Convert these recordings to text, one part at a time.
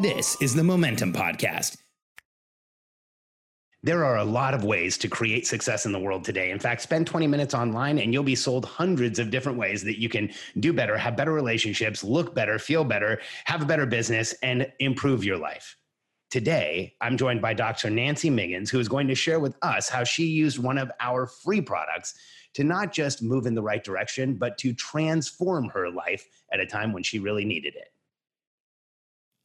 This is the Momentum Podcast. There are a lot of ways to create success in the world today. In fact, spend 20 minutes online and you'll be sold hundreds of different ways that you can do better, have better relationships, look better, feel better, have a better business, and improve your life. Today, I'm joined by Dr. Nancy Miggins, who is going to share with us how she used one of our free products to not just move in the right direction, but to transform her life at a time when she really needed it.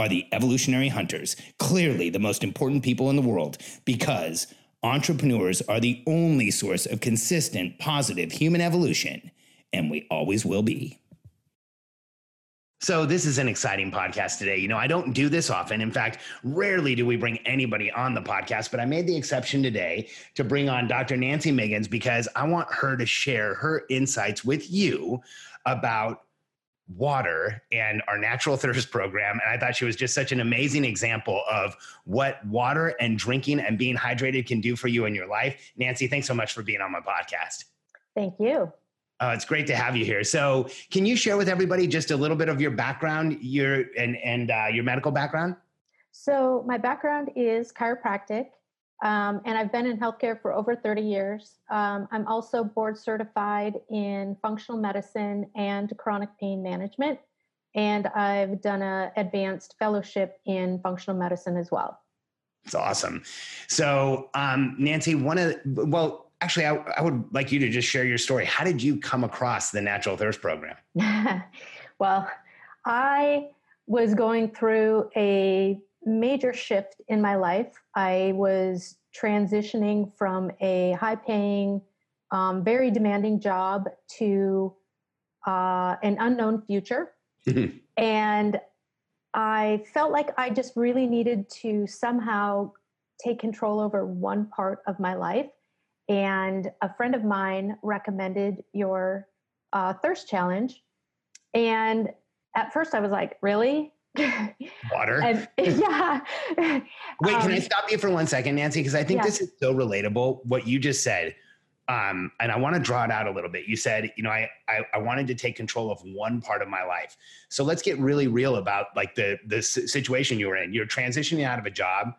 are the evolutionary hunters, clearly the most important people in the world, because entrepreneurs are the only source of consistent, positive human evolution, and we always will be. So, this is an exciting podcast today. You know, I don't do this often. In fact, rarely do we bring anybody on the podcast, but I made the exception today to bring on Dr. Nancy Miggins because I want her to share her insights with you about water and our natural thirst program. And I thought she was just such an amazing example of what water and drinking and being hydrated can do for you in your life. Nancy, thanks so much for being on my podcast. Thank you. Uh, it's great to have you here. So, can you share with everybody just a little bit of your background, your and and uh, your medical background? So, my background is chiropractic. Um, and I've been in healthcare for over 30 years. Um, I'm also board certified in functional medicine and chronic pain management. And I've done an advanced fellowship in functional medicine as well. It's awesome. So, um, Nancy, one of well, actually, I, I would like you to just share your story. How did you come across the Natural Thirst Program? well, I was going through a major shift in my life. I was transitioning from a high paying, um, very demanding job to uh, an unknown future. Mm-hmm. And I felt like I just really needed to somehow take control over one part of my life. And a friend of mine recommended your uh, thirst challenge. And at first I was like, really? Water. and, yeah. Wait, um, can I um, stop you for one second, Nancy? Because I think yeah. this is so relatable. What you just said. Um, and I want to draw it out a little bit. You said, you know, I, I, I wanted to take control of one part of my life. So let's get really real about like the the situation you were in. You're transitioning out of a job.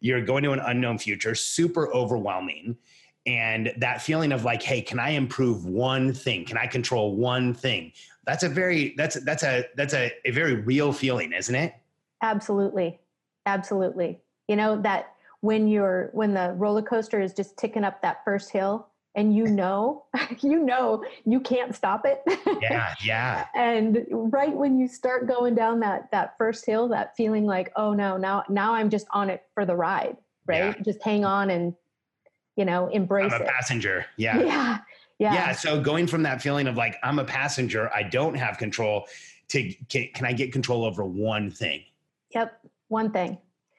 You're going to an unknown future. Super overwhelming and that feeling of like hey can i improve one thing? Can i control one thing? That's a very that's that's a that's a, a very real feeling isn't it? Absolutely. Absolutely. You know that when you're when the roller coaster is just ticking up that first hill and you know you know you can't stop it. Yeah yeah. And right when you start going down that that first hill that feeling like oh no now now i'm just on it for the ride right? Yeah. just hang on and you know embrace I'm a it. passenger. Yeah. Yeah. Yeah. Yeah. So going from that feeling of like i'm a passenger i don't have control to can, can i get control over one thing? Yep. One thing.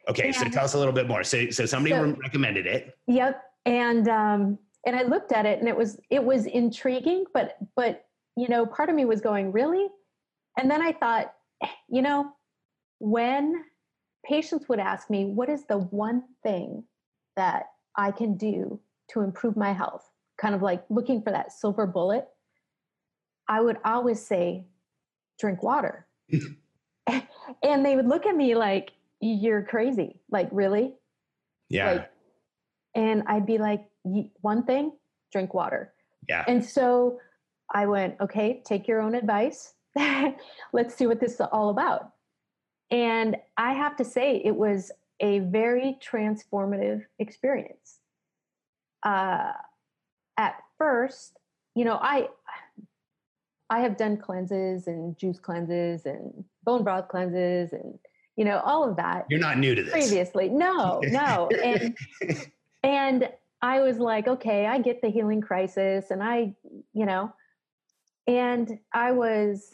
Okay. And so tell us a little bit more. So so somebody so, recommended it. Yep. And um and i looked at it and it was it was intriguing but but you know part of me was going really? And then i thought you know when patients would ask me what is the one thing that I can do to improve my health, kind of like looking for that silver bullet, I would always say, drink water. and they would look at me like, you're crazy. Like, really? Yeah. Like, and I'd be like, one thing, drink water. Yeah. And so I went, okay, take your own advice. Let's see what this is all about. And I have to say, it was a very transformative experience. Uh, at first, you know, I I have done cleanses and juice cleanses and bone broth cleanses and you know all of that. You're not new to this. Previously, no, no, and and I was like, okay, I get the healing crisis, and I, you know, and I was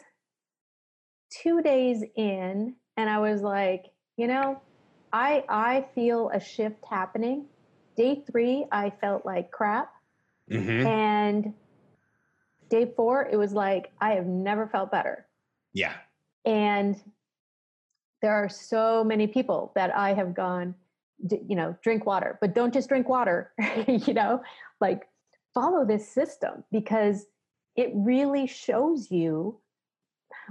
two days in, and I was like, you know, I I feel a shift happening. Day three, I felt like crap, mm-hmm. and day four, it was like, I have never felt better. Yeah. And there are so many people that I have gone, you know, drink water, but don't just drink water, you know, like follow this system because it really shows you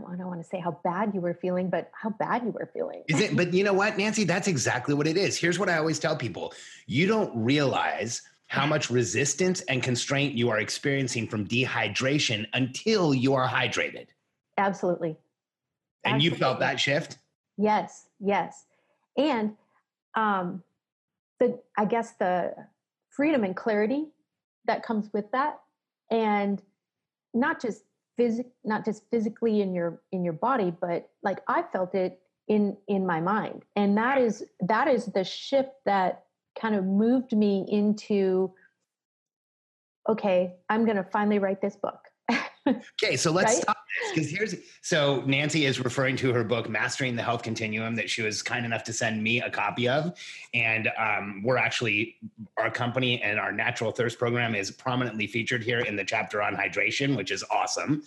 I don't want to say how bad you were feeling, but how bad you were feeling. Is it? But you know what, Nancy? That's exactly what it is. Here's what I always tell people you don't realize how much resistance and constraint you are experiencing from dehydration until you are hydrated. Absolutely. And Absolutely. you felt that shift? Yes, yes. And um the I guess the freedom and clarity that comes with that and not just physic not just physically in your in your body but like I felt it in in my mind. And that is that is the shift that kind of moved me into okay, I'm going to finally write this book. Okay, so let's right? stop this because here's so Nancy is referring to her book Mastering the Health Continuum that she was kind enough to send me a copy of, and um, we're actually our company and our Natural Thirst program is prominently featured here in the chapter on hydration, which is awesome.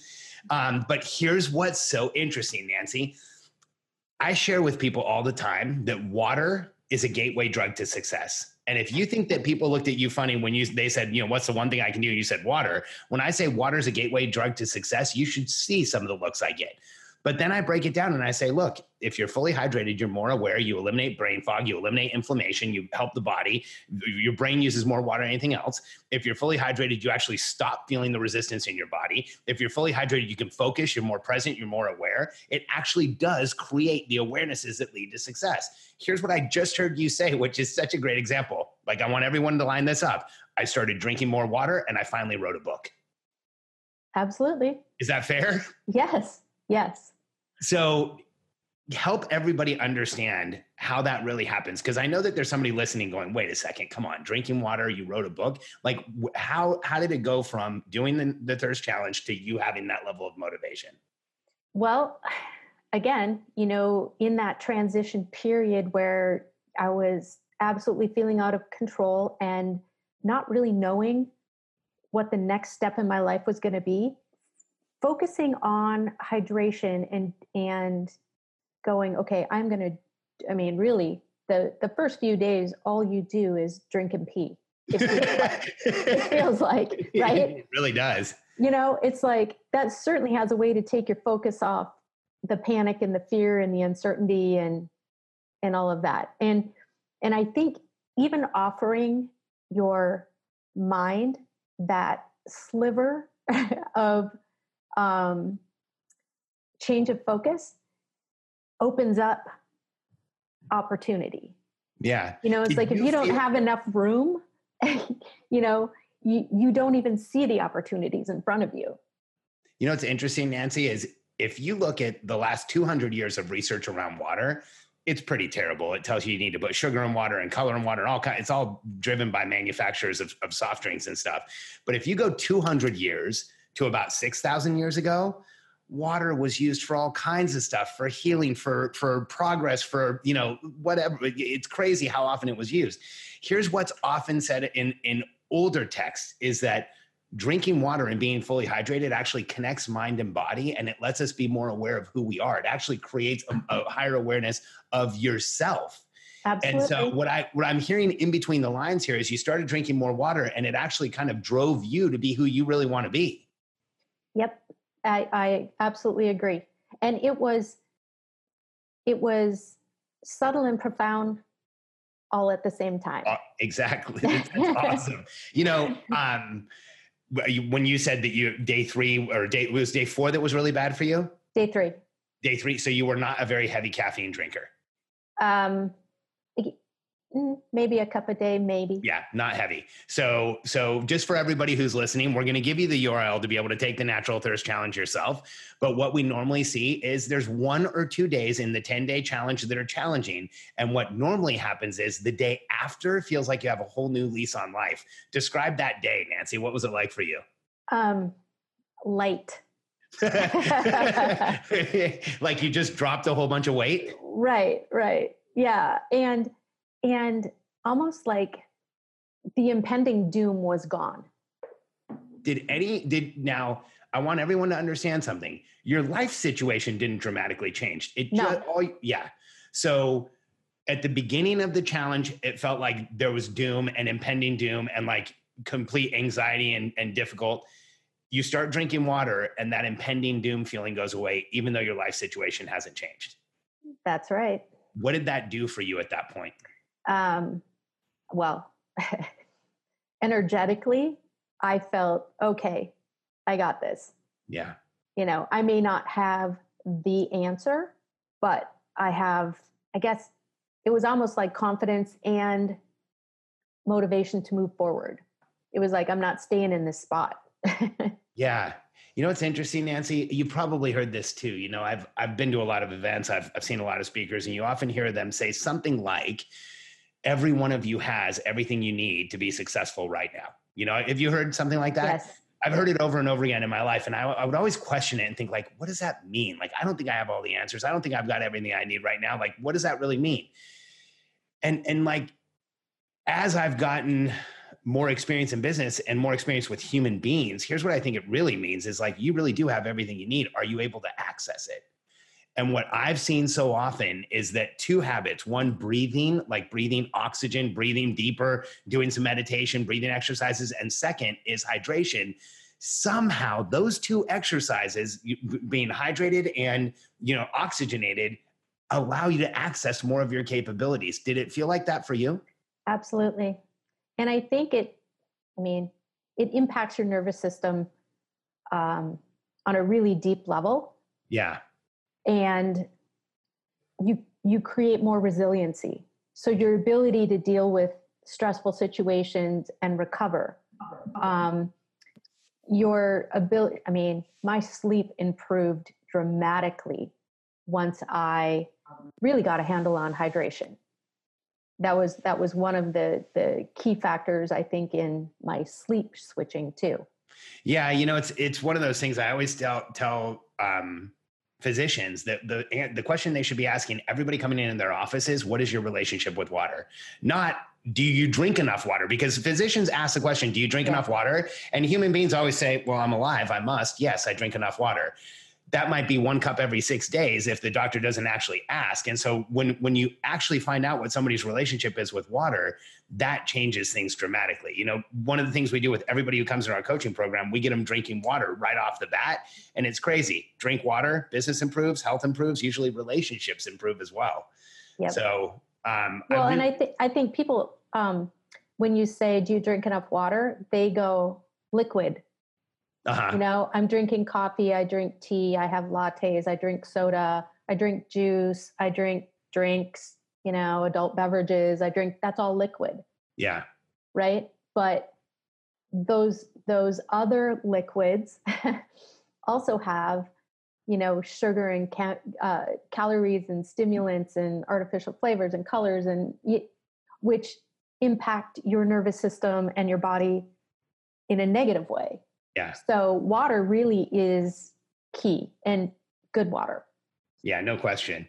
Um, but here's what's so interesting, Nancy. I share with people all the time that water is a gateway drug to success. And if you think that people looked at you funny when you they said, you know, what's the one thing I can do? You said water. When I say water is a gateway drug to success, you should see some of the looks I get. But then I break it down and I say, look, if you're fully hydrated, you're more aware, you eliminate brain fog, you eliminate inflammation, you help the body, your brain uses more water than anything else. If you're fully hydrated, you actually stop feeling the resistance in your body. If you're fully hydrated, you can focus, you're more present, you're more aware. It actually does create the awarenesses that lead to success. Here's what I just heard you say, which is such a great example. Like, I want everyone to line this up. I started drinking more water and I finally wrote a book. Absolutely. Is that fair? Yes. Yes. So help everybody understand how that really happens because i know that there's somebody listening going wait a second come on drinking water you wrote a book like how how did it go from doing the, the thirst challenge to you having that level of motivation well again you know in that transition period where i was absolutely feeling out of control and not really knowing what the next step in my life was going to be focusing on hydration and and going okay i'm going to i mean really the the first few days all you do is drink and pee. It feels like, it feels like right? It really does. You know it's like that certainly has a way to take your focus off the panic and the fear and the uncertainty and and all of that. And and i think even offering your mind that sliver of um, change of focus opens up opportunity. Yeah. You know, it's Did like if you, don't have enough room, you know, you, you don't even see the opportunities in front of you. You know, what's interesting, Nancy, is if you look at the last 200 years of research around water, it's pretty terrible. It tells you you need to put sugar in water and color in water and all kind. It's all driven by manufacturers of, of soft drinks and stuff. But if you go 200 years, to about 6,000 years ago, water was used for all kinds of stuff for healing for for progress for you know whatever it's crazy how often it was used here's what's often said in in older texts is that drinking water and being fully hydrated actually connects mind and body and it lets us be more aware of who we are it actually creates a, a higher awareness of yourself Absolutely. And so what I what I'm hearing in between the lines here is you started drinking more water and it actually kind of drove you to be who you really want to be. Yep, I, I absolutely agree. And it was, it was subtle and profound all at the same time. Uh, exactly. That's awesome. You know, um, when you said that you day three or day it was day four that was really bad for you. Day three. Day three. So you were not a very heavy caffeine drinker. Um, maybe a cup a day maybe. Yeah not heavy. So so just for everybody who's listening we're going to give you the url to be able to take the natural thirst challenge yourself. But what we normally see is there's one or two days in the 10 day challenge that are challenging. And what normally happens is the day after feels like you have a whole new lease on life. Describe that day nancy. What was it like for you? Um light. Like you just dropped a whole bunch of weight? Right right. Yeah and and almost like the impending doom was gone. Did any, did now, I want everyone to understand something. Your life situation didn't dramatically change. It no. just, all, yeah. So at the beginning of the challenge, it felt like there was doom and impending doom and like complete anxiety and, and difficult. You start drinking water and that impending doom feeling goes away, even though your life situation hasn't changed. That's right. What did that do for you at that point? Um, well, energetically, I felt, okay, I got this. Yeah. You know, I may not have the answer, but I have, I guess it was almost like confidence and motivation to move forward. It was like, I'm not staying in this spot. yeah. You know what's interesting, Nancy? You probably heard this too. You know, I've I've been to a lot of events, I've I've seen a lot of speakers, and you often hear them say something like, every one of you has everything you need to be successful right now. You know, have you heard something like that? Yes. I've heard it over and over again in my life. And I, I, would always question it and think, like, what does that mean? Like, I don't think I have all the answers. I don't think I've got everything I need right now. Like, what does that really mean? And and like as I've gotten more experience in business and more experience with human beings, here's what I think it really means is like you really do have everything you need. Are you able to access it? And what I've seen so often is that two habits one, breathing, like breathing oxygen, breathing deeper, doing some meditation, breathing exercises. And second is hydration. Somehow, those two exercises, being hydrated and you know oxygenated, allow you to access more of your capabilities. Did it feel like that for you? Absolutely. And I think it, I mean, it impacts your nervous system um, on a really deep level. Yeah and you you create more resiliency. So your ability to deal with stressful situations and recover um, your ability i mean my sleep improved dramatically once i really got a handle on hydration. That was that was one of the the key factors i think in my sleep switching too. Yeah you know it's it's one of those things i always tell tell um, physicians that the the question they should be asking everybody coming in in their offices what is your relationship with water? Not do you drink enough water? Because physicians ask the question do you drink yeah. enough water? And human beings always say well i'm alive i must. Yes i drink enough water that might be one cup every six days if the doctor doesn't actually ask. And so when when you actually find out what somebody's relationship is with water, that changes things dramatically. You know, one of the things we do with everybody who comes in our coaching program, we get them drinking water right off the bat, and it's crazy. Drink water, business improves, health improves, usually relationships improve as well. Yep. So um, well, I and I think I think people um, when you say, "Do you drink enough water?" they go liquid uh-huh. You know, I'm drinking coffee, I drink tea, I have lattes, I drink soda, I drink juice, I drink drinks, you know, adult beverages, I drink that's all liquid. Yeah. Right? But those those other liquids also have you know sugar and ca- uh, calories and stimulants and artificial flavors and colors and which impact your nervous system and your body in a negative way yeah. So water really is key and good water. Yeah, no question.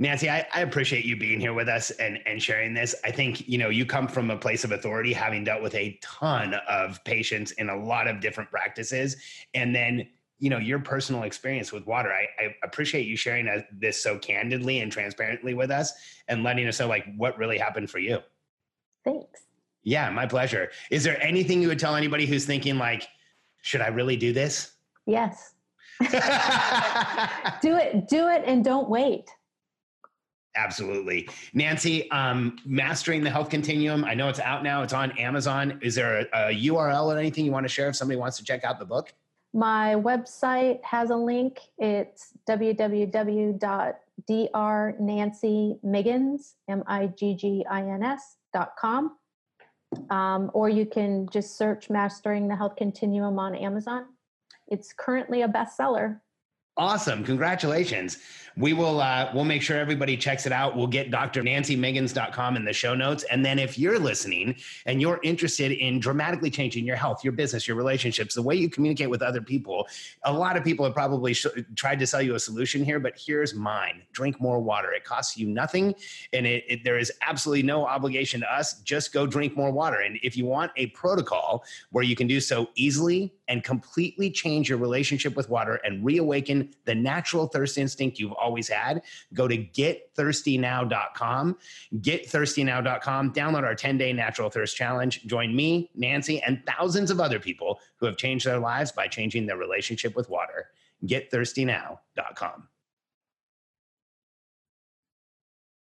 Nancy, I, I, appreciate you being here with us and, and sharing this. I think, you know, you come from a place of authority, having dealt with a ton of patients in a lot of different practices. And then, you know, your personal experience with water. I, I appreciate you sharing this so candidly and transparently with us and letting us know like what really happened for you. Thanks. Yeah, my pleasure. Is there anything you would tell anybody who's thinking like, should I really do this? Yes. do it, do it, and don't wait. Absolutely. Nancy, um, Mastering the Health Continuum, I know it's out now, it's on Amazon. Is there a, a URL or anything you want to share if somebody wants to check out the book? My website has a link. It's www Dr. Nancy Miggins, M I G G I N S dot com. Um, or you can just search Mastering the Health Continuum on Amazon. It's currently a bestseller. Awesome. Congratulations. We will uh, we'll make sure everybody checks it out. We'll get drnancymiggins.com in the show notes. And then if you're listening and you're interested in dramatically changing your health, your business, your relationships, the way you communicate with other people, a lot of people have probably sh- tried to sell you a solution here, but here's mine. Drink more water. It costs you nothing and it, it, there is absolutely no obligation to us. Just go drink more water. And if you want a protocol where you can do so easily and completely change your relationship with water and reawaken the natural thirst instinct you've always had, go to getthirstynow.com. Getthirstynow.com. Download our 10 day natural thirst challenge. Join me, Nancy, and thousands of other people who have changed their lives by changing their relationship with water. Getthirstynow.com.